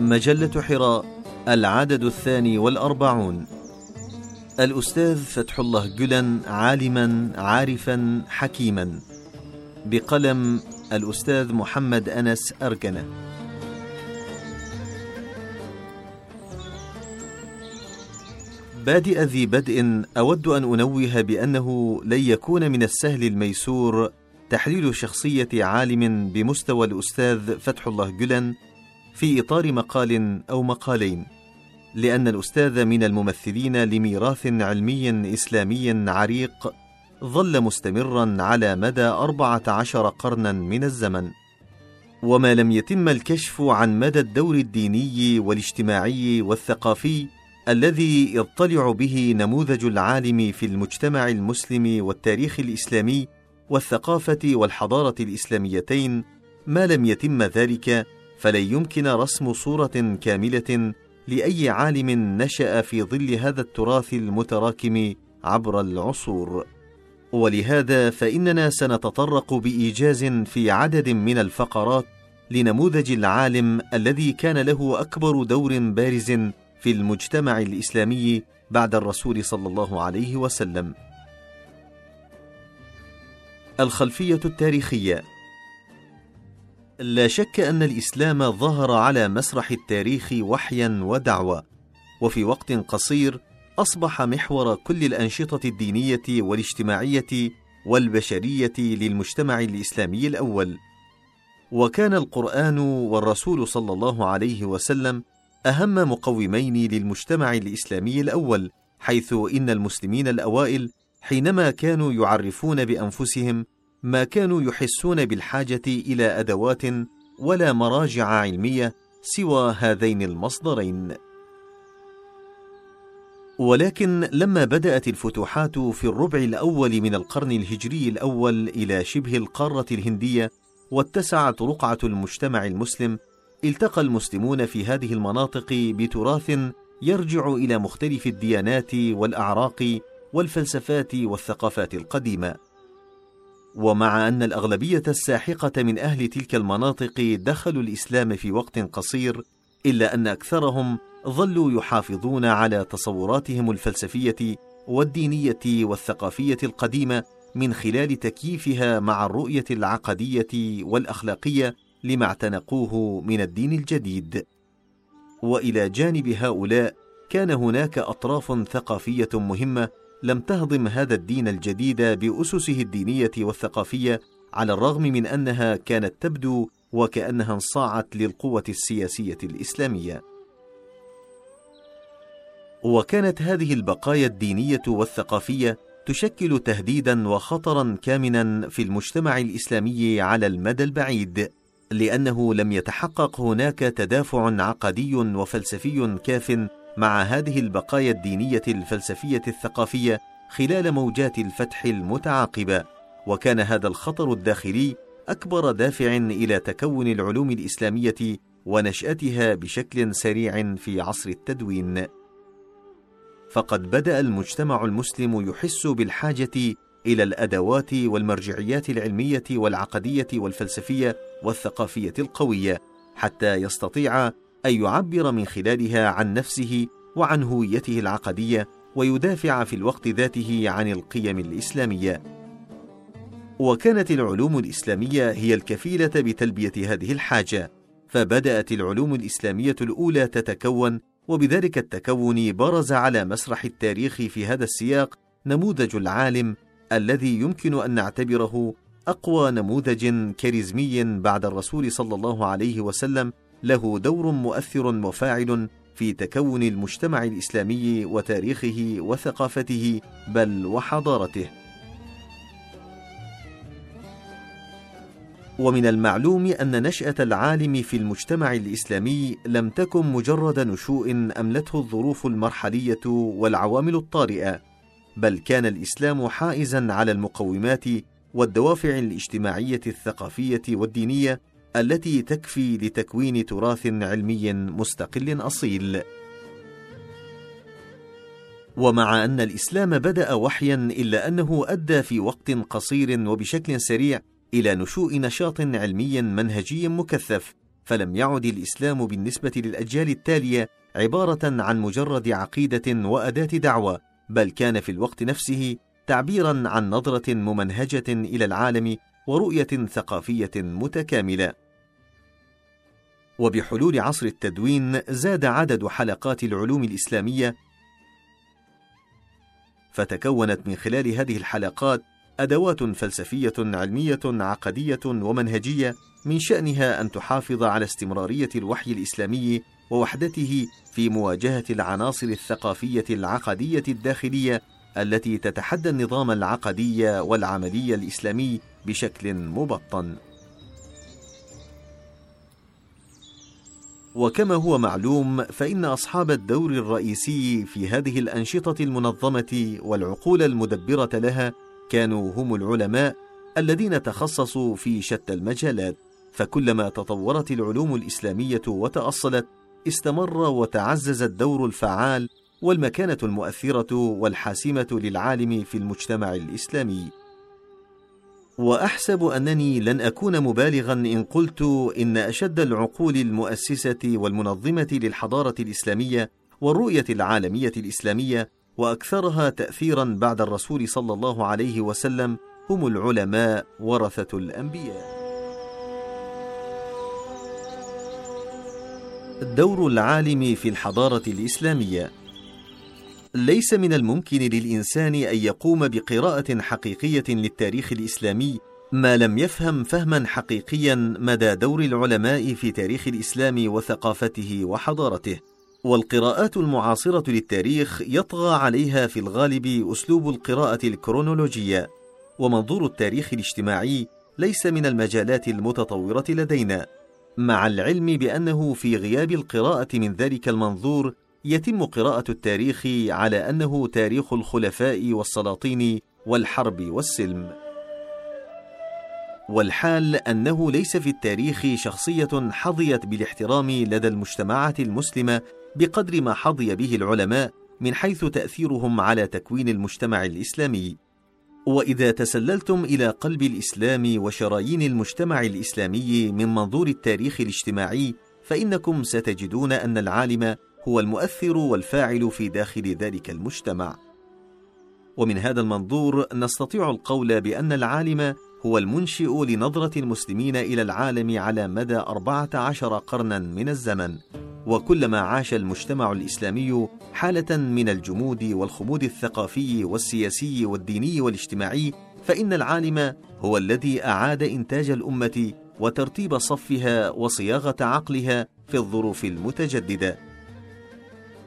مجلة حراء العدد الثاني والأربعون. الأستاذ فتح الله جلن عالما عارفا حكيما. بقلم الأستاذ محمد أنس أرجنة. بادئ ذي بدء أود أن أنوه بأنه لن يكون من السهل الميسور تحليل شخصية عالم بمستوى الأستاذ فتح الله جلن في إطار مقال أو مقالين لأن الأستاذ من الممثلين لميراث علمي إسلامي عريق ظل مستمرا على مدى أربعة عشر قرنا من الزمن. وما لم يتم الكشف عن مدى الدور الديني والاجتماعي والثقافي الذي يطلع به نموذج العالم في المجتمع المسلم والتاريخ الإسلامي والثقافة والحضارة الإسلاميتين ما لم يتم ذلك فلن يمكن رسم صورة كاملة لأي عالم نشأ في ظل هذا التراث المتراكم عبر العصور. ولهذا فإننا سنتطرق بإيجاز في عدد من الفقرات لنموذج العالم الذي كان له أكبر دور بارز في المجتمع الإسلامي بعد الرسول صلى الله عليه وسلم. الخلفية التاريخية لا شك أن الإسلام ظهر على مسرح التاريخ وحيا ودعوة وفي وقت قصير أصبح محور كل الأنشطة الدينية والاجتماعية والبشرية للمجتمع الإسلامي الأول. وكان القرآن والرسول صلى الله عليه وسلم أهم مقومين للمجتمع الإسلامي الأول حيث إن المسلمين الأوائل حينما كانوا يعرفون بأنفسهم ما كانوا يحسون بالحاجة إلى أدوات ولا مراجع علمية سوى هذين المصدرين. ولكن لما بدأت الفتوحات في الربع الأول من القرن الهجري الأول إلى شبه القارة الهندية واتسعت رقعة المجتمع المسلم التقى المسلمون في هذه المناطق بتراث يرجع إلى مختلف الديانات والأعراق والفلسفات والثقافات القديمة. ومع أن الأغلبية الساحقة من أهل تلك المناطق دخلوا الإسلام في وقت قصير إلا أن أكثرهم ظلوا يحافظون على تصوراتهم الفلسفية والدينية والثقافية القديمة من خلال تكييفها مع الرؤية العقدية والأخلاقية لما اعتنقوه من الدين الجديد. وإلى جانب هؤلاء كان هناك أطراف ثقافية مهمة لم تهضم هذا الدين الجديد بأسسه الدينية والثقافية على الرغم من أنها كانت تبدو وكأنها انصاعت للقوة السياسية الإسلامية. وكانت هذه البقايا الدينية والثقافية تشكل تهديدا وخطرا كامنا في المجتمع الإسلامي على المدى البعيد لأنه لم يتحقق هناك تدافع عقدي وفلسفي كاف مع هذه البقايا الدينية الفلسفية الثقافية خلال موجات الفتح المتعاقبة وكان هذا الخطر الداخلي أكبر دافع إلى تكون العلوم الإسلامية ونشأتها بشكل سريع في عصر التدوين. فقد بدأ المجتمع المسلم يحس بالحاجة إلى الأدوات والمرجعيات العلمية والعقدية والفلسفية والثقافية القوية حتى يستطيع أن يعبر من خلالها عن نفسه وعن هويته العقدية ويدافع في الوقت ذاته عن القيم الإسلامية. وكانت العلوم الإسلامية هي الكفيلة بتلبية هذه الحاجة فبدأت العلوم الإسلامية الأولى تتكون وبذلك التكون برز على مسرح التاريخ في هذا السياق نموذج العالم الذي يمكن أن نعتبره أقوى نموذج كاريزمي بعد الرسول صلى الله عليه وسلم له دور مؤثر وفاعل في تكون المجتمع الإسلامي وتاريخه وثقافته بل وحضارته. ومن المعلوم أن نشأة العالم في المجتمع الإسلامي لم تكن مجرد نشوء أملته الظروف المرحلية والعوامل الطارئة بل كان الإسلام حائزا على المقومات والدوافع الاجتماعية الثقافية والدينية التي تكفي لتكوين تراث علمي مستقل أصيل. ومع أن الإسلام بدأ وحيا إلا أنه أدى في وقت قصير وبشكل سريع إلى نشوء نشاط علمي منهجي مكثف فلم يعد الإسلام بالنسبة للأجيال التالية عبارة عن مجرد عقيدة وأداة دعوة بل كان في الوقت نفسه تعبيرا عن نظرة ممنهجة إلى العالم ورؤية ثقافية متكاملة. وبحلول عصر التدوين زاد عدد حلقات العلوم الإسلامية فتكونت من خلال هذه الحلقات أدوات فلسفية علمية عقدية ومنهجية من شأنها أن تحافظ على استمرارية الوحي الإسلامي ووحدته في مواجهة العناصر الثقافية العقدية الداخلية التي تتحدى النظام العقدي والعملي الإسلامي بشكل مبطن. وكما هو معلوم فإن أصحاب الدور الرئيسي في هذه الأنشطة المنظمة والعقول المدبرة لها كانوا هم العلماء الذين تخصصوا في شتى المجالات. فكلما تطورت العلوم الإسلامية وتأصلت استمر وتعزز الدور الفعال والمكانة المؤثرة والحاسمة للعالم في المجتمع الإسلامي. وأحسب أنني لن أكون مبالغا إن قلت إن أشد العقول المؤسسة والمنظمة للحضارة الإسلامية والرؤية العالمية الإسلامية وأكثرها تاثيرا بعد الرسول صلى الله عليه وسلم هم العلماء ورثة الأنبياء. دور العالم في الحضارة الإسلامية ليس من الممكن للإنسان أن يقوم بقراءة حقيقية للتاريخ الإسلامي ما لم يفهم فهما حقيقيا مدى دور العلماء في تاريخ الإسلام وثقافته وحضارته. والقراءات المعاصرة للتاريخ يطغى عليها في الغالب أسلوب القراءة الكرونولوجية. ومنظور التاريخ الاجتماعي ليس من المجالات المتطورة لدينا. مع العلم بأنه في غياب القراءة من ذلك المنظور يتم قراءة التاريخ على أنه تاريخ الخلفاء والسلاطين والحرب والسلم. والحال أنه ليس في التاريخ شخصية حظيت بالاحترام لدى المجتمعات المسلمة بقدر ما حظي به العلماء من حيث تأثيرهم على تكوين المجتمع الإسلامي. وإذا تسللتم إلى قلب الإسلام وشرايين المجتمع الإسلامي من منظور التاريخ الاجتماعي فإنكم ستجدون أن العالم هو المؤثر والفاعل في داخل ذلك المجتمع. ومن هذا المنظور نستطيع القول بأن العالم هو المنشئ لنظرة المسلمين إلى العالم على مدى أربعة عشر قرنا من الزمن. وكلما عاش المجتمع الإسلامي حالة من الجمود والخمود الثقافي والسياسي والديني والاجتماعي فإن العالم هو الذي أعاد إنتاج الأمة وترتيب صفها وصياغة عقلها في الظروف المتجددة.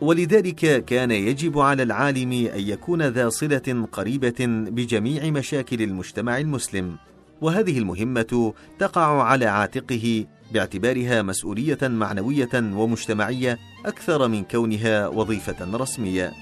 ولذلك كان يجب على العالم أن يكون ذا صلة قريبة بجميع مشاكل المجتمع المسلم وهذه المهمة تقع على عاتقه باعتبارها مسؤولية معنوية ومجتمعية أكثر من كونها وظيفة رسمية.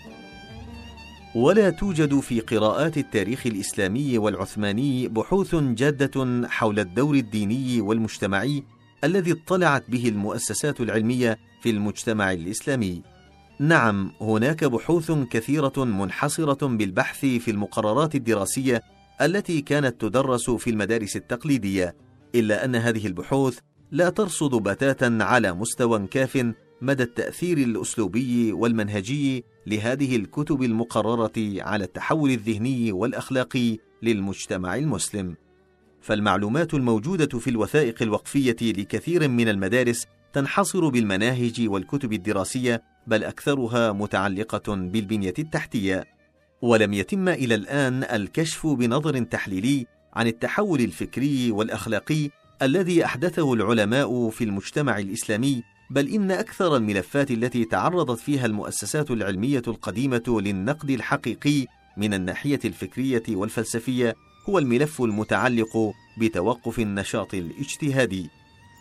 ولا توجد في قراءات التاريخ الإسلامي والعثماني بحوث جادة حول الدور الديني والمجتمعي الذي اطلعت به المؤسسات العلمية في المجتمع الإسلامي. نعم هناك بحوث كثيرة منحصرة بالبحث في المقررات الدراسية التي كانت تدرس في المدارس التقليدية إلا أن هذه البحوث لا ترصد بتاتا على مستوى كاف مدى التأثير الأسلوبي والمنهجي لهذه الكتب المقررة على التحول الذهني والأخلاقي للمجتمع المسلم. فالمعلومات الموجودة في الوثائق الوقفية لكثير من المدارس تنحصر بالمناهج والكتب الدراسية بل أكثرها متعلقة بالبنية التحتية ولم يتم إلى الآن الكشف بنظر تحليلي عن التحول الفكري والأخلاقي الذي أحدثه العلماء في المجتمع الإسلامي بل إن أكثر الملفات التي تعرضت فيها المؤسسات العلمية القديمة للنقد الحقيقي من الناحية الفكرية والفلسفية هو الملف المتعلق بتوقف النشاط الاجتهادي.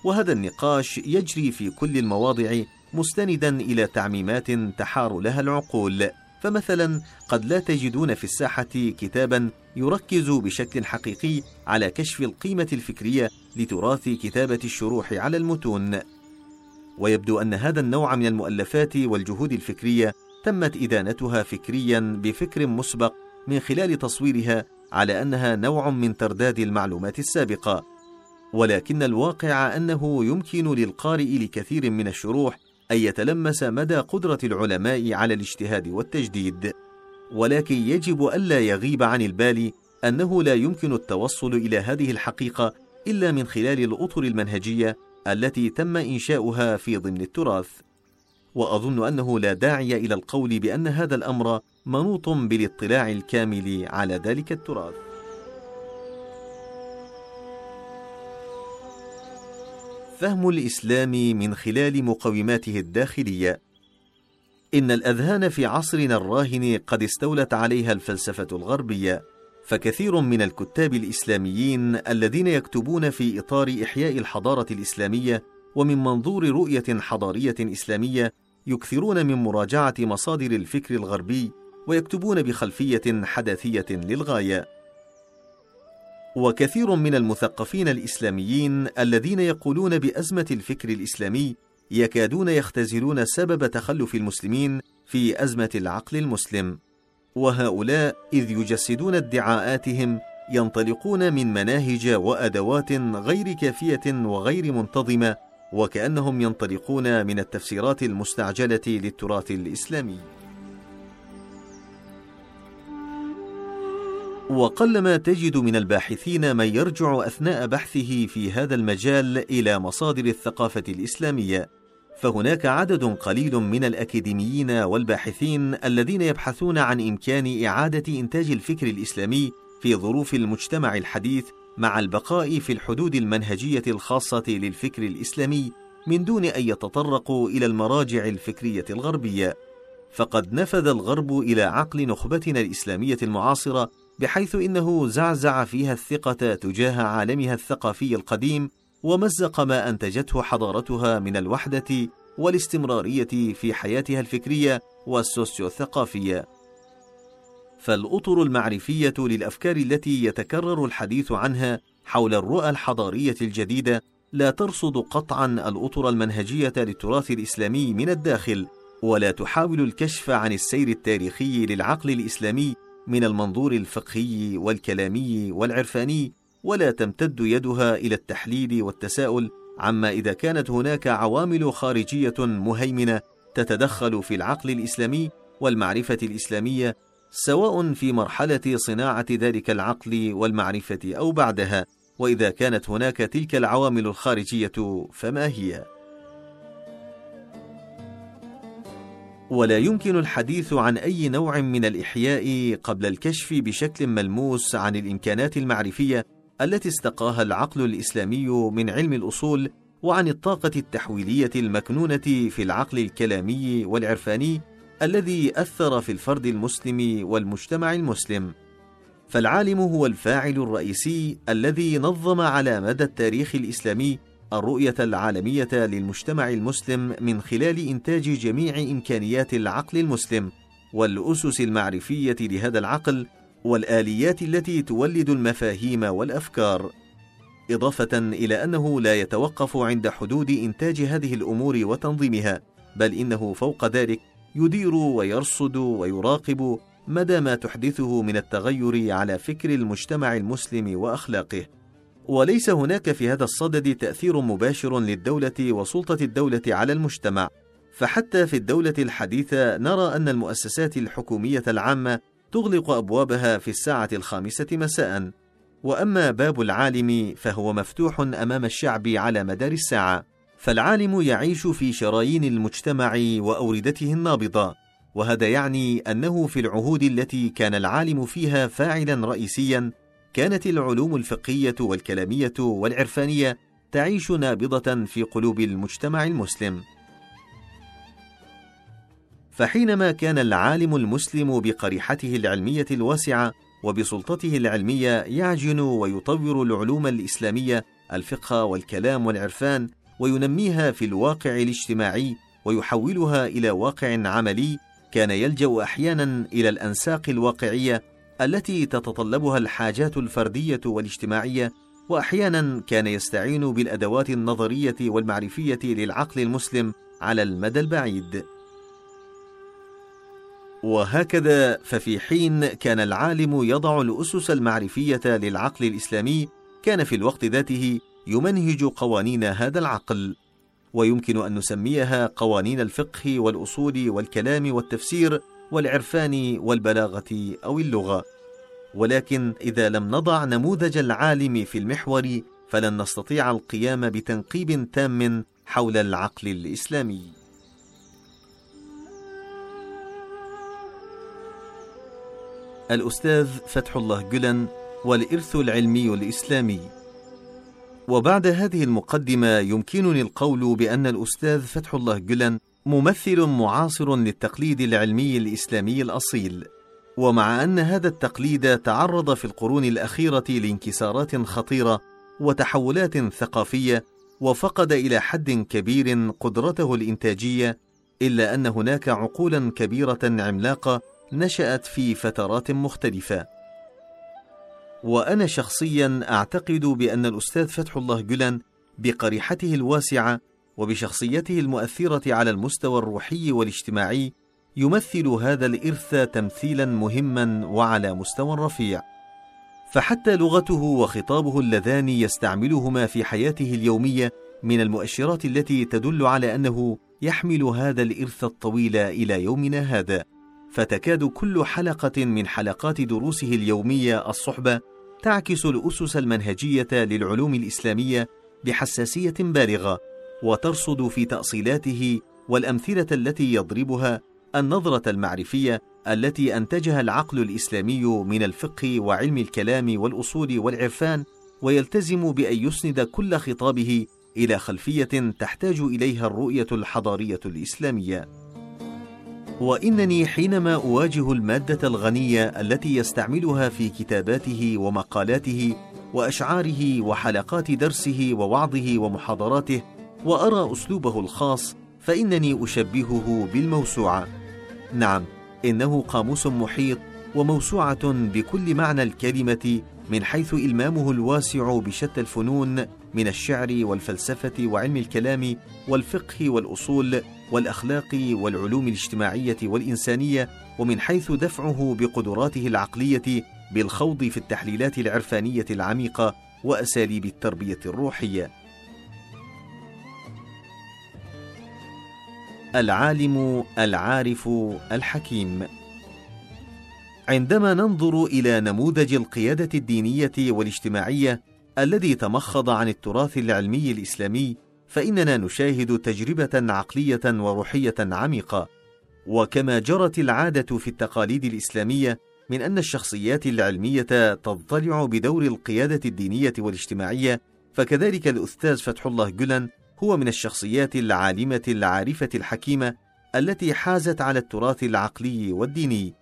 وهذا النقاش يجري في كل المواضع مستندا إلى تعميمات تحار لها العقول. فمثلا قد لا تجدون في الساحة كتابا يركز بشكل حقيقي على كشف القيمة الفكرية لتراث كتابة الشروح على المتون. ويبدو أن هذا النوع من المؤلفات والجهود الفكرية تمت إدانتها فكريا بفكر مسبق من خلال تصويرها على أنها نوع من ترداد المعلومات السابقة. ولكن الواقع أنه يمكن للقارئ لكثير من الشروح أن يتلمس مدى قدرة العلماء على الاجتهاد والتجديد ولكن يجب الا يغيب عن البال أنه لا يمكن التوصل إلى هذه الحقيقة إلا من خلال الأطر المنهجية التي تم إنشاؤها في ضمن التراث. وأظن أنه لا داعي إلى القول بأن هذا الأمر منوط بالاطلاع الكامل على ذلك التراث. فهم الإسلام من خلال مقوماته الداخلية. إن الأذهان في عصرنا الراهن قد استولت عليها الفلسفة الغربية فكثير من الكتاب الإسلاميين الذين يكتبون في إطار إحياء الحضارة الإسلامية ومن منظور رؤية حضارية إسلامية يكثرون من مراجعة مصادر الفكر الغربي ويكتبون بخلفية حداثية للغاية. وكثير من المثقفين الإسلاميين الذين يقولون بأزمة الفكر الإسلامي يكادون يختزلون سبب تخلف المسلمين في أزمة العقل المسلم. وهؤلاء إذ يجسدون ادعاءاتهم ينطلقون من مناهج وأدوات غير كافية وغير منتظمة وكأنهم ينطلقون من التفسيرات المستعجلة للتراث الإسلامي. وقلما تجد من الباحثين من يرجع أثناء بحثه في هذا المجال إلى مصادر الثقافة الإسلامية. فهناك عدد قليل من الأكاديميين والباحثين الذين يبحثون عن إمكان إعادة إنتاج الفكر الإسلامي في ظروف المجتمع الحديث مع البقاء في الحدود المنهجية الخاصة للفكر الإسلامي من دون أن يتطرقوا إلى المراجع الفكرية الغربية. فقد نفذ الغرب إلى عقل نخبتنا الإسلامية المعاصرة بحيث إنه زعزع فيها الثقة تجاه عالمها الثقافي القديم ومزق ما أنتجته حضارتها من الوحدة والاستمرارية في حياتها الفكرية والسوسيوثقافية. فالأطر المعرفية للأفكار التي يتكرر الحديث عنها حول الرؤى الحضارية الجديدة لا ترصد قطعا الأطر المنهجية للتراث الإسلامي من الداخل ولا تحاول الكشف عن السير التاريخي للعقل الإسلامي من المنظور الفقهي والكلامي والعرفاني ولا تمتد يدها إلى التحليل والتساؤل عما إذا كانت هناك عوامل خارجية مهيمنة تتدخل في العقل الإسلامي والمعرفة الإسلامية سواء في مرحلة صناعة ذلك العقل والمعرفة أو بعدها وإذا كانت هناك تلك العوامل الخارجية فما هي؟ ولا يمكن الحديث عن أي نوع من الإحياء قبل الكشف بشكل ملموس عن الإمكانات المعرفية التي استقاها العقل الإسلامي من علم الأصول وعن الطاقة التحويلية المكنونة في العقل الكلامي والعرفاني الذي أثر في الفرد المسلم والمجتمع المسلم. فالعالم هو الفاعل الرئيسي الذي نظم على مدى التاريخ الإسلامي الرؤية العالمية للمجتمع المسلم من خلال إنتاج جميع إمكانيات العقل المسلم والأسس المعرفية لهذا العقل والآليات التي تولد المفاهيم والأفكار إضافة إلى أنه لا يتوقف عند حدود إنتاج هذه الأمور وتنظيمها بل إنه فوق ذلك يدير ويرصد ويراقب مدى ما تحدثه من التغير على فكر المجتمع المسلم وأخلاقه. وليس هناك في هذا الصدد تأثير مباشر للدولة وسلطة الدولة على المجتمع. فحتى في الدولة الحديثة نرى أن المؤسسات الحكومية العامة تغلق أبوابها في الساعة الخامسة مساء. وأما باب العالم فهو مفتوح أمام الشعب على مدار الساعة. فالعالم يعيش في شرايين المجتمع وأوردته النابضة. وهذا يعني أنه في العهود التي كان العالم فيها فاعلا رئيسيا كانت العلوم الفقهية والكلامية والعرفانية تعيش نابضة في قلوب المجتمع المسلم. فحينما كان العالم المسلم بقريحته العلمية الواسعة وبسلطته العلمية يعجن ويطور العلوم الإسلامية الفقه والكلام والعرفان وينميها في الواقع الاجتماعي ويحولها إلى واقع عملي كان يلجأ أحيانا إلى الأنساق الواقعية التي تتطلبها الحاجات الفردية والاجتماعية واحيانا كان يستعين بالأدوات النظرية والمعرفية للعقل المسلم على المدى البعيد. وهكذا ففي حين كان العالم يضع الأسس المعرفية للعقل الإسلامي كان في الوقت ذاته يمنهج قوانين هذا العقل. ويمكن أن نسميها قوانين الفقه والأصول والكلام والتفسير والعرفان والبلاغة أو اللغة. ولكن إذا لم نضع نموذج العالم في المحور فلن نستطيع القيام بتنقيب تام حول العقل الإسلامي. الأستاذ فتح الله جلن والإرث العلمي الإسلامي. وبعد هذه المقدمة يمكنني القول بأن الأستاذ فتح الله جلن ممثل معاصر للتقليد العلمي الإسلامي الأصيل. ومع أن هذا التقليد تعرض في القرون الأخيرة لانكسارات خطيرة وتحولات ثقافية وفقد إلى حد كبير قدرته الإنتاجية إلا أن هناك عقولا كبيرة عملاقة نشأت في فترات مختلفة. وأنا شخصيا أعتقد بأن الأستاذ فتح الله جلن بقريحته الواسعة وبشخصيته المؤثرة على المستوى الروحي والاجتماعي يمثل هذا الإرث تمثيلا مهما وعلى مستوى رفيع. فحتى لغته وخطابه اللذان يستعملهما في حياته اليومية من المؤشرات التي تدل على أنه يحمل هذا الإرث الطويل إلى يومنا هذا. فتكاد كل حلقة من حلقات دروسه اليومية الصحبة تعكس الأسس المنهجية للعلوم الإسلامية بحساسية بالغة. وترصد في تأصيلاته والأمثلة التي يضربها النظرة المعرفية التي أنتجها العقل الإسلامي من الفقه وعلم الكلام والأصول والعرفان ويلتزم بأن يسند كل خطابه إلى خلفية تحتاج إليها الرؤية الحضارية الإسلامية. وإنني حينما أواجه المادة الغنية التي يستعملها في كتاباته ومقالاته وأشعاره وحلقات درسه ووعظه ومحاضراته وأرى أسلوبه الخاص فإنني أشبهه بالموسوعة. نعم إنه قاموس محيط وموسوعة بكل معنى الكلمة من حيث إلمامه الواسع بشتى الفنون من الشعر والفلسفة وعلم الكلام والفقه والأصول والأخلاق والعلوم الاجتماعية والإنسانية ومن حيث دفعه بقدراته العقلية بالخوض في التحليلات العرفانية العميقة وأساليب التربية الروحية. العالم العارف الحكيم. عندما ننظر إلى نموذج القيادة الدينية والاجتماعية الذي تمخض عن التراث العلمي الإسلامي فإننا نشاهد تجربة عقلية وروحية عميقة. وكما جرت العادة في التقاليد الإسلامية من أن الشخصيات العلمية تضطلع بدور القيادة الدينية والاجتماعية فكذلك الأستاذ فتح الله جلن هو من الشخصيات العالمة العارفة الحكيمة التي حازت على التراث العقلي والديني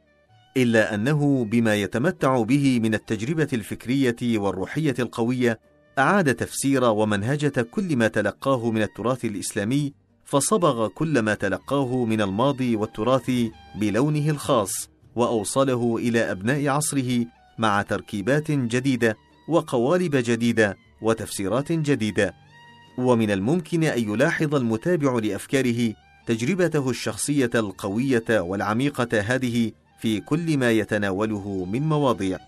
إلا أنه بما يتمتع به من التجربة الفكرية والروحية القوية أعاد تفسير ومنهجة كل ما تلقاه من التراث الإسلامي فصبغ كل ما تلقاه من الماضي والتراث بلونه الخاص وأوصله إلى أبناء عصره مع تركيبات جديدة وقوالب جديدة وتفسيرات جديدة. ومن الممكن أن يلاحظ المتابع لأفكاره تجربته الشخصية القوية والعميقة هذه في كل ما يتناوله من مواضيع.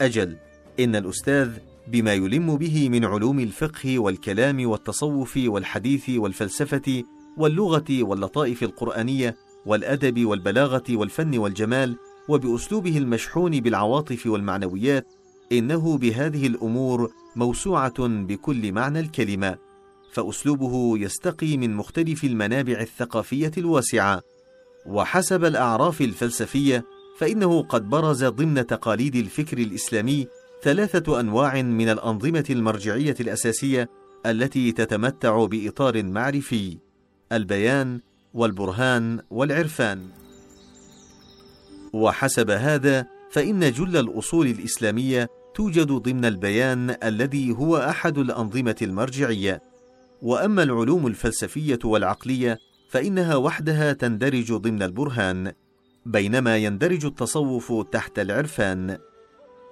أجل إن الأستاذ بما يلم به من علوم الفقه والكلام والتصوف والحديث والفلسفة واللغة واللطائف القرآنية والأدب والبلاغة والفن والجمال وبأسلوبه المشحون بالعواطف والمعنويات إنه بهذه الأمور موسوعة بكل معنى الكلمة فأسلوبه يستقي من مختلف المنابع الثقافية الواسعة. وحسب الأعراف الفلسفية فإنه قد برز ضمن تقاليد الفكر الإسلامي ثلاثة أنواع من الأنظمة المرجعية الأساسية التي تتمتع بإطار معرفي البيان والبرهان والعرفان. وحسب هذا فإن جل الأصول الإسلامية توجد ضمن البيان الذي هو أحد الأنظمة المرجعية. وأما العلوم الفلسفية والعقلية فإنها وحدها تندرج ضمن البرهان بينما يندرج التصوف تحت العرفان.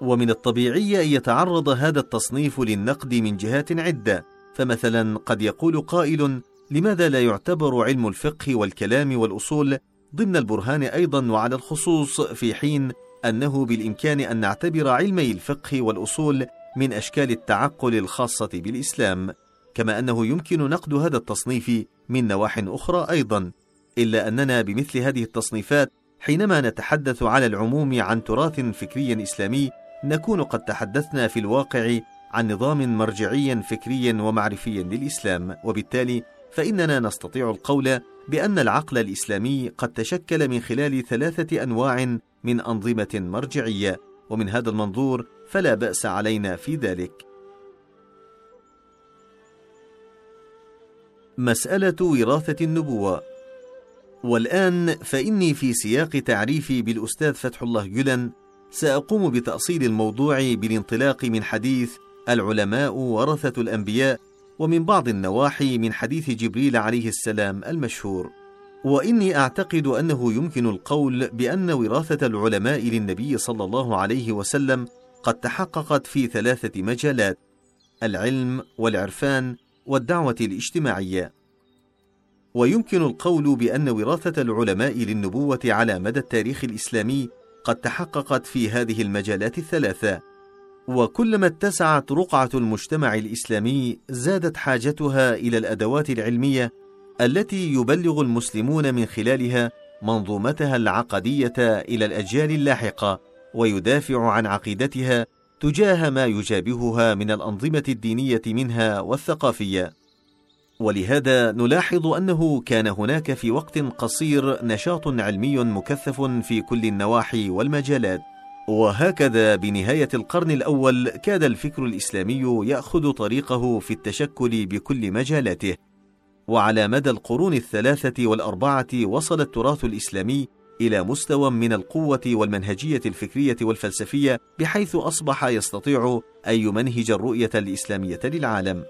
ومن الطبيعي أن يتعرض هذا التصنيف للنقد من جهات عدة. فمثلا قد يقول قائل لماذا لا يعتبر علم الفقه والكلام والأصول ضمن البرهان أيضا وعلى الخصوص في حين أنه بالإمكان أن نعتبر علمي الفقه والأصول من أشكال التعقل الخاصة بالإسلام كما أنه يمكن نقد هذا التصنيف من نواح أخرى أيضا إلا أننا بمثل هذه التصنيفات حينما نتحدث على العموم عن تراث فكري إسلامي نكون قد تحدثنا في الواقع عن نظام مرجعي فكري ومعرفي للإسلام وبالتالي فإننا نستطيع القول بأن العقل الإسلامي قد تشكل من خلال ثلاثة أنواع من أنظمة مرجعية ومن هذا المنظور فلا بأس علينا في ذلك. مسألة وراثة النبوة. والآن فإني في سياق تعريفي بالأستاذ فتح الله جلن سأقوم بتأصيل الموضوع بالانطلاق من حديث العلماء ورثة الأنبياء ومن بعض النواحي من حديث جبريل عليه السلام المشهور. وإني أعتقد أنه يمكن القول بأن وراثة العلماء للنبي صلى الله عليه وسلم قد تحققت في ثلاثة مجالات العلم والعرفان والدعوة الاجتماعية. ويمكن القول بأن وراثة العلماء للنبوة على مدى التاريخ الإسلامي قد تحققت في هذه المجالات الثلاثة. وكلما اتسعت رقعة المجتمع الإسلامي زادت حاجتها إلى الأدوات العلمية التي يبلغ المسلمون من خلالها منظومتها العقدية إلى الأجيال اللاحقة ويدافع عن عقيدتها تجاه ما يجابهها من الأنظمة الدينية منها والثقافية. ولهذا نلاحظ أنه كان هناك في وقت قصير نشاط علمي مكثف في كل النواحي والمجالات. وهكذا بنهاية القرن الأول كاد الفكر الإسلامي يأخذ طريقه في التشكل بكل مجالاته. وعلى مدى القرون الثلاثة والأربعة وصل التراث الإسلامي إلى مستوى من القوة والمنهجية الفكرية والفلسفية بحيث أصبح يستطيع أن يمنهج الرؤية الإسلامية للعالم.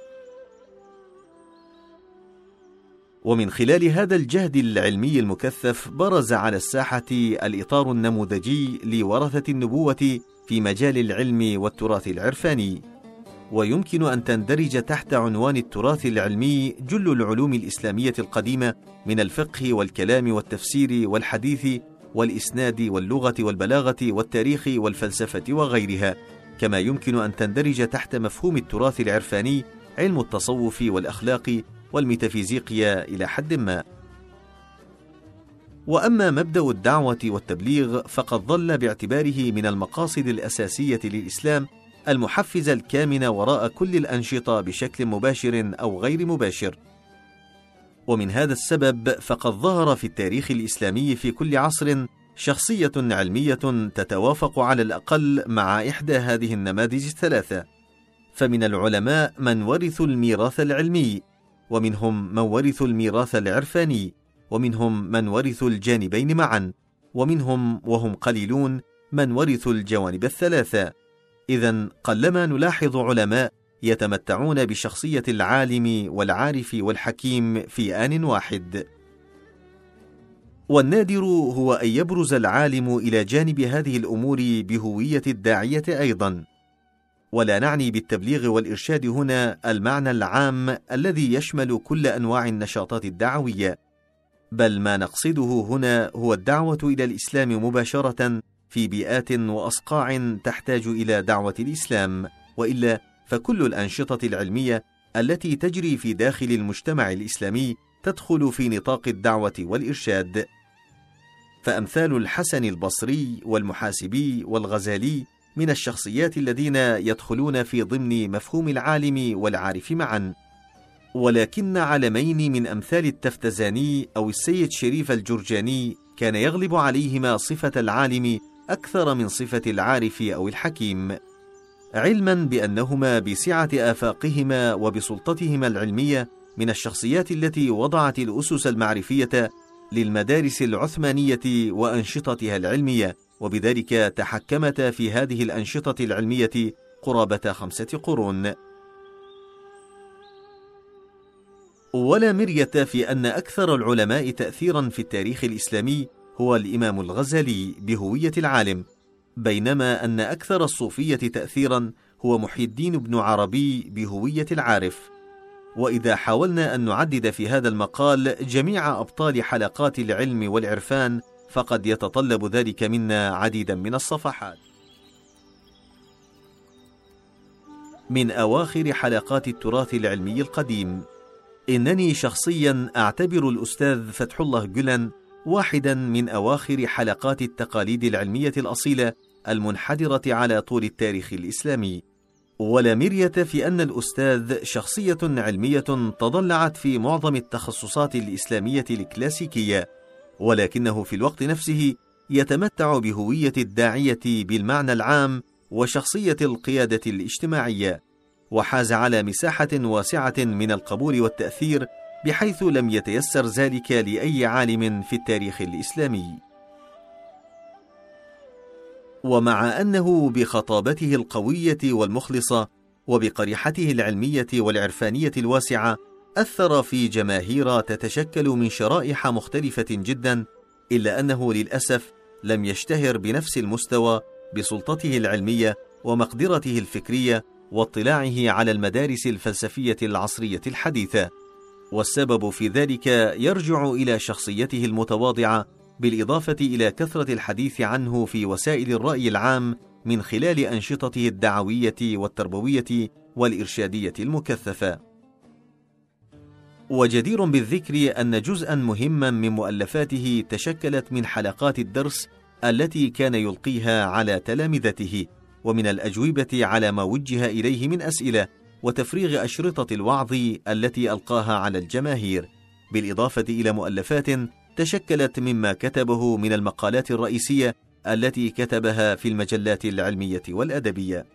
ومن خلال هذا الجهد العلمي المكثف برز على الساحة الإطار النموذجي لورثة النبوة في مجال العلم والتراث العرفاني. ويمكن أن تندرج تحت عنوان التراث العلمي جل العلوم الإسلامية القديمة من الفقه والكلام والتفسير والحديث والإسناد واللغة والبلاغة والتاريخ والفلسفة وغيرها. كما يمكن أن تندرج تحت مفهوم التراث العرفاني علم التصوف والأخلاق والميتافيزيقيا إلى حد ما. وأما مبدأ الدعوة والتبليغ فقد ظل باعتباره من المقاصد الأساسية للإسلام المحفز الكامن وراء كل الأنشطة بشكل مباشر أو غير مباشر. ومن هذا السبب فقد ظهر في التاريخ الإسلامي في كل عصر شخصية علمية تتوافق على الأقل مع إحدى هذه النماذج الثلاثة. فمن العلماء من ورثوا الميراث العلمي ومنهم من ورثوا الميراث العرفاني ومنهم من ورثوا الجانبين معا ومنهم وهم قليلون من ورثوا الجوانب الثلاثة. اذا قلما نلاحظ علماء يتمتعون بشخصية العالم والعارف والحكيم في آن واحد. والنادر هو أن يبرز العالم إلى جانب هذه الأمور بهوية الداعية أيضا. ولا نعني بالتبليغ والإرشاد هنا المعنى العام الذي يشمل كل أنواع النشاطات الدعوية بل ما نقصده هنا هو الدعوة إلى الإسلام مباشرة في بيئات وأصقاع تحتاج إلى دعوة الإسلام وإلا فكل الأنشطة العلمية التي تجري في داخل المجتمع الإسلامي تدخل في نطاق الدعوة والإرشاد. فأمثال الحسن البصري والمحاسبي والغزالي من الشخصيات الذين يدخلون في ضمن مفهوم العالم والعارف معا. ولكن علمين من أمثال التفتزاني أو السيد شريف الجرجاني كان يغلب عليهما صفة العالم أكثر من صفة العارف أو الحكيم علما بأنهما بسعة آفاقهما وبسلطتهما العلمية من الشخصيات التي وضعت الأسس المعرفية للمدارس العثمانية وأنشطتها العلمية وبذلك تحكمتا في هذه الأنشطة العلمية قرابة خمسة قرون. ولا مرية في أن أكثر العلماء تاثيرا في التاريخ الإسلامي هو الإمام الغزالي بهوية العالم بينما أن أكثر الصوفية تاثيرا هو محي الدين بن عربي بهوية العارف. وإذا حاولنا أن نعدد في هذا المقال جميع أبطال حلقات العلم والعرفان فقد يتطلب ذلك منا عديدا من الصفحات. من أواخر حلقات التراث العلمي القديم إنني شخصيا أعتبر الأستاذ فتح الله جلن واحدا من أواخر حلقات التقاليد العلمية الأصيلة المنحدرة على طول التاريخ الإسلامي. ولا مرية في أن الأستاذ شخصية علمية تضلعت في معظم التخصصات الإسلامية الكلاسيكية ولكنه في الوقت نفسه يتمتع بهوية الداعية بالمعنى العام وشخصية القيادة الاجتماعية وحاز على مساحة واسعة من القبول والتأثير بحيث لم يتيسر ذلك لأي عالم في التاريخ الإسلامي. ومع أنه بخطابته القوية والمخلصة وبقريحته العلمية والعرفانية الواسعة أثر في جماهير تتشكل من شرائح مختلفة جدا إلا أنه للأسف لم يشتهر بنفس المستوى بسلطته العلمية ومقدرته الفكرية واطلاعه على المدارس الفلسفية العصرية الحديثة. والسبب في ذلك يرجع إلى شخصيته المتواضعة بالإضافة إلى كثرة الحديث عنه في وسائل الرأي العام من خلال أنشطته الدعوية والتربوية والإرشادية المكثفة. وجدير بالذكر أن جزءا مهما من مؤلفاته تشكلت من حلقات الدرس التي كان يلقيها على تلامذته، ومن الأجوبة على ما وجه إليه من أسئلة، وتفريغ أشرطة الوعظ التي ألقاها على الجماهير، بالإضافة إلى مؤلفات تشكلت مما كتبه من المقالات الرئيسية التي كتبها في المجلات العلمية والأدبية.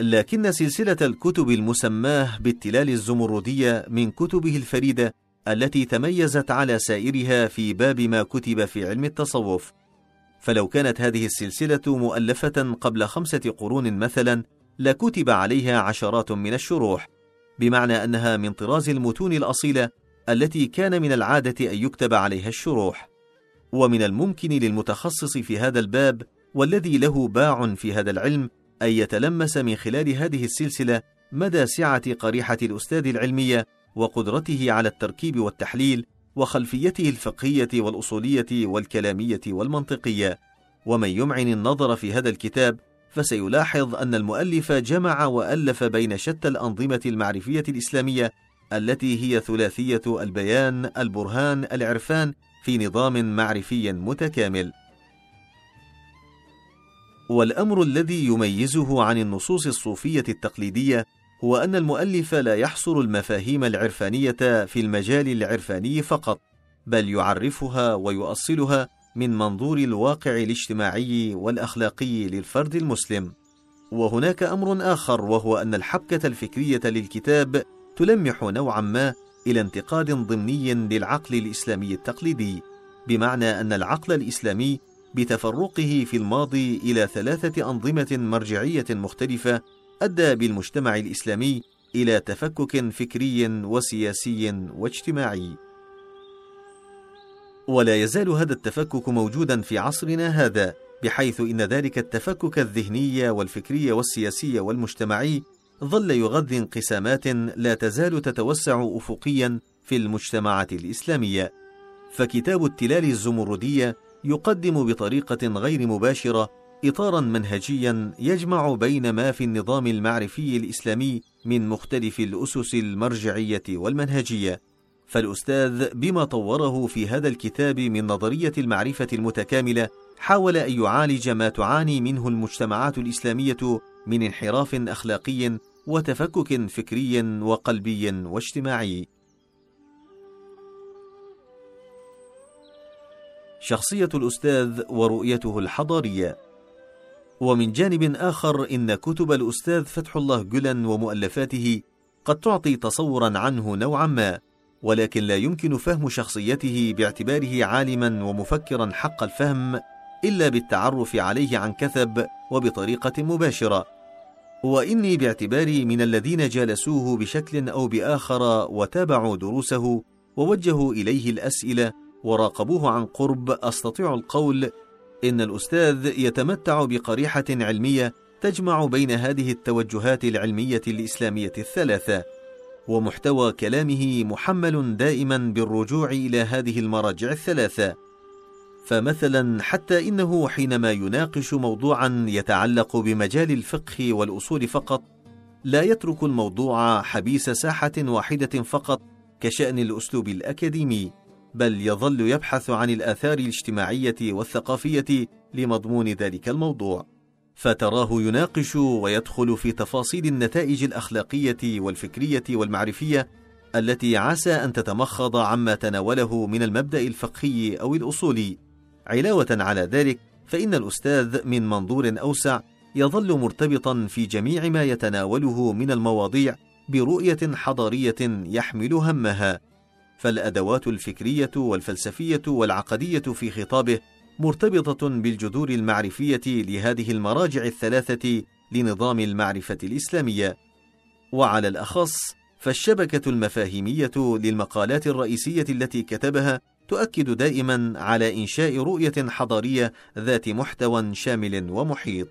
لكن سلسلة الكتب المسماة بالتلال الزمردية من كتبه الفريدة التي تميزت على سائرها في باب ما كتب في علم التصوف. فلو كانت هذه السلسلة مؤلفة قبل خمسة قرون مثلا لكتب عليها عشرات من الشروح، بمعنى أنها من طراز المتون الأصيلة التي كان من العادة أن يكتب عليها الشروح. ومن الممكن للمتخصص في هذا الباب والذي له باع في هذا العلم أن يتلمس من خلال هذه السلسلة مدى سعة قريحة الأستاذ العلمية وقدرته على التركيب والتحليل وخلفيته الفقهية والأصولية والكلامية والمنطقية. ومن يمعن النظر في هذا الكتاب فسيلاحظ أن المؤلف جمع وألف بين شتى الأنظمة المعرفية الإسلامية التي هي ثلاثية البيان، البرهان، العرفان في نظام معرفي متكامل. والأمر الذي يميزه عن النصوص الصوفية التقليدية هو أن المؤلف لا يحصر المفاهيم العرفانية في المجال العرفاني فقط، بل يعرفها ويؤصلها من منظور الواقع الاجتماعي والأخلاقي للفرد المسلم. وهناك أمر آخر وهو أن الحبكة الفكرية للكتاب تلمح نوعا ما إلى انتقاد ضمني للعقل الإسلامي التقليدي، بمعنى أن العقل الإسلامي بتفرقه في الماضي إلى ثلاثة أنظمة مرجعية مختلفة أدى بالمجتمع الإسلامي إلى تفكك فكري وسياسي واجتماعي. ولا يزال هذا التفكك موجودا في عصرنا هذا، بحيث إن ذلك التفكك الذهني والفكري والسياسي والمجتمعي ظل يغذي انقسامات لا تزال تتوسع أفقيا في المجتمعات الإسلامية. فكتاب التلال الزمردية يقدم بطريقة غير مباشرة إطارا منهجيا يجمع بين ما في النظام المعرفي الإسلامي من مختلف الأسس المرجعية والمنهجية. فالأستاذ بما طوره في هذا الكتاب من نظرية المعرفة المتكاملة حاول أن يعالج ما تعاني منه المجتمعات الإسلامية من انحراف أخلاقي وتفكك فكري وقلبي واجتماعي. شخصية الأستاذ ورؤيته الحضارية ومن جانب آخر إن كتب الأستاذ فتح الله جلن ومؤلفاته قد تعطي تصورا عنه نوعا ما ولكن لا يمكن فهم شخصيته باعتباره عالما ومفكرا حق الفهم إلا بالتعرف عليه عن كثب وبطريقة مباشرة. وإني باعتباري من الذين جالسوه بشكل أو بآخر وتابعوا دروسه ووجهوا إليه الأسئلة وراقبوه عن قرب أستطيع القول إن الأستاذ يتمتع بقريحة علمية تجمع بين هذه التوجهات العلمية الإسلامية الثلاثة. ومحتوى كلامه محمل دائما بالرجوع إلى هذه المراجع الثلاثة. فمثلا حتى إنه حينما يناقش موضوعا يتعلق بمجال الفقه والأصول فقط لا يترك الموضوع حبيس ساحة واحدة فقط كشأن الأسلوب الأكاديمي بل يظل يبحث عن الآثار الاجتماعية والثقافية لمضمون ذلك الموضوع. فتراه يناقش ويدخل في تفاصيل النتائج الأخلاقية والفكرية والمعرفية التي عسى أن تتمخض عما تناوله من المبدأ الفقهي أو الأصولي. علاوة على ذلك فإن الأستاذ من منظور أوسع يظل مرتبطا في جميع ما يتناوله من المواضيع برؤية حضارية يحمل همها. فالأدوات الفكرية والفلسفية والعقدية في خطابه مرتبطة بالجذور المعرفية لهذه المراجع الثلاثة لنظام المعرفة الإسلامية. وعلى الأخص فالشبكة المفاهيمية للمقالات الرئيسية التي كتبها تؤكد دائما على إنشاء رؤية حضارية ذات محتوى شامل ومحيط.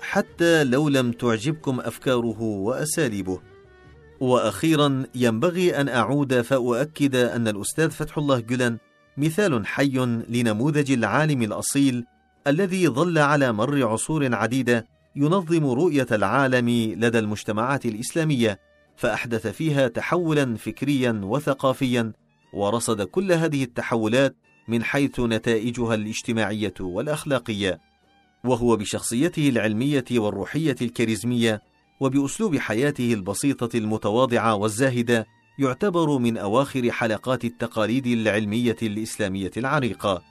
حتى لو لم تعجبكم أفكاره وأساليبه. وأخيرا ينبغي أن أعود فأؤكد أن الأستاذ فتح الله جلن مثال حي لنموذج العالم الأصيل الذي ظل على مر عصور عديدة ينظم رؤية العالم لدى المجتمعات الإسلامية فأحدث فيها تحولا فكريا وثقافيا ورصد كل هذه التحولات من حيث نتائجها الاجتماعية والأخلاقية. وهو بشخصيته العلمية والروحية الكاريزمية وبأسلوب حياته البسيطة المتواضعة والزاهدة يعتبر من أواخر حلقات التقاليد العلمية الإسلامية العريقة.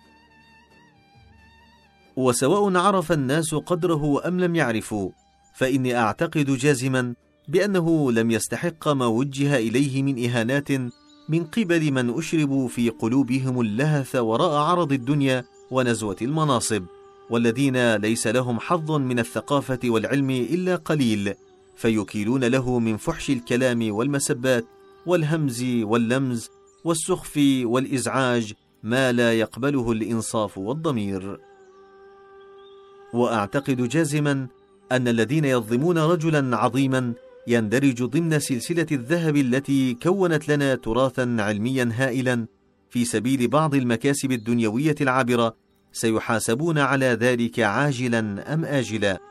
وسواء عرف الناس قدره أم لم يعرفوا فإني أعتقد جازما بأنه لم يستحق ما وجه إليه من إهانات من قبل من أشربوا في قلوبهم اللهث وراء عرض الدنيا ونزوة المناصب والذين ليس لهم حظ من الثقافة والعلم إلا قليل. فيكيلون له من فحش الكلام والمسبات والهمز واللمز والسخف والإزعاج ما لا يقبله الإنصاف والضمير. وأعتقد جازما أن الذين يظلمون رجلا عظيما يندرج ضمن سلسلة الذهب التي كونت لنا تراثا علميا هائلا في سبيل بعض المكاسب الدنيوية العابرة سيحاسبون على ذلك عاجلا أم اجلا؟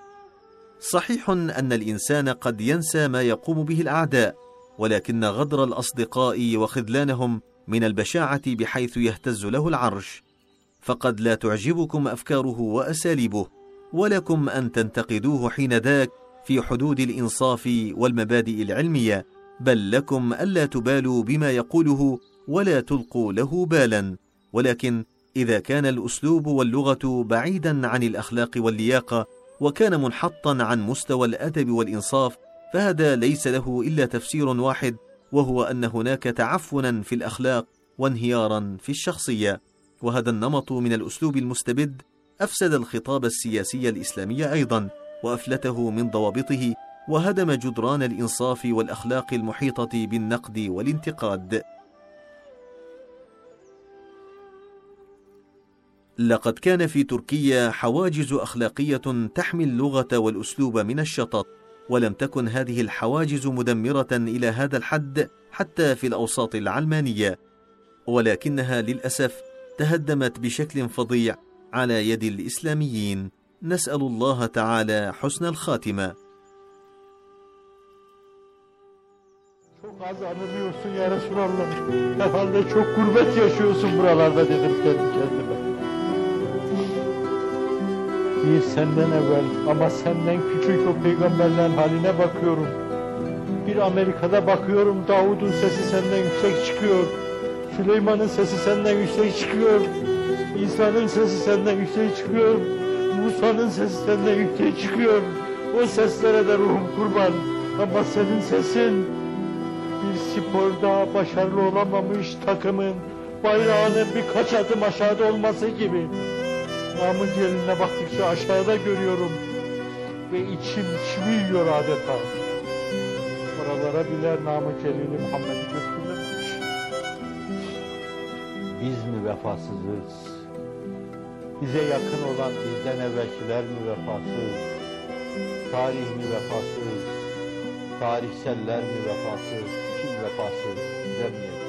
صحيح أن الإنسان قد ينسى ما يقوم به الأعداء ولكن غدر الأصدقاء وخذلانهم من البشاعة بحيث يهتز له العرش. فقد لا تعجبكم أفكاره وأساليبه ولكم أن تنتقدوه حين ذاك في حدود الإنصاف والمبادئ العلمية بل لكم ألا تبالوا بما يقوله ولا تلقوا له بالا. ولكن إذا كان الأسلوب واللغة بعيدا عن الأخلاق واللياقة وكان منحطا عن مستوى الأدب والإنصاف فهذا ليس له إلا تفسير واحد وهو أن هناك تعفنا في الأخلاق وانهيارا في الشخصية. وهذا النمط من الأسلوب المستبد أفسد الخطاب السياسي الإسلامي أيضا وأفلته من ضوابطه وهدم جدران الإنصاف والأخلاق المحيطة بالنقد والانتقاد. لقد كان في تركيا حواجز أخلاقية تحمي اللغة والأسلوب من الشطط ولم تكن هذه الحواجز مدمرة إلى هذا الحد حتى في الأوساط العلمانية ولكنها للأسف تهدمت بشكل فظيع على يد الإسلاميين نسأل الله تعالى حسن الخاتمة Çok ya Resulallah. Herhalde çok gurbet yaşıyorsun buralarda dedim kendi kendime. Bir senden evvel ama senden küçük o peygamberlerin haline bakıyorum. Bir Amerika'da bakıyorum Davud'un sesi senden yüksek çıkıyor. Süleyman'ın sesi senden yüksek çıkıyor. İsa'nın sesi senden yüksek çıkıyor. Musa'nın sesi senden yüksek çıkıyor. O seslere de ruhum kurban. Ama senin sesin bir sporda başarılı olamamış takımın bayrağının birkaç adım aşağıda olması gibi. Namın celine baktıkça aşağıda görüyorum ve içim çiviyor adeta. Oralara biler namı celili Muhammed'i götürmemiş. Biz mi vefasızız? Bize yakın olan bizden evvelkiler mi vefasız? Tarih mi vefasız? Tarihseller mi vefasız? Kim vefası, cemiyet.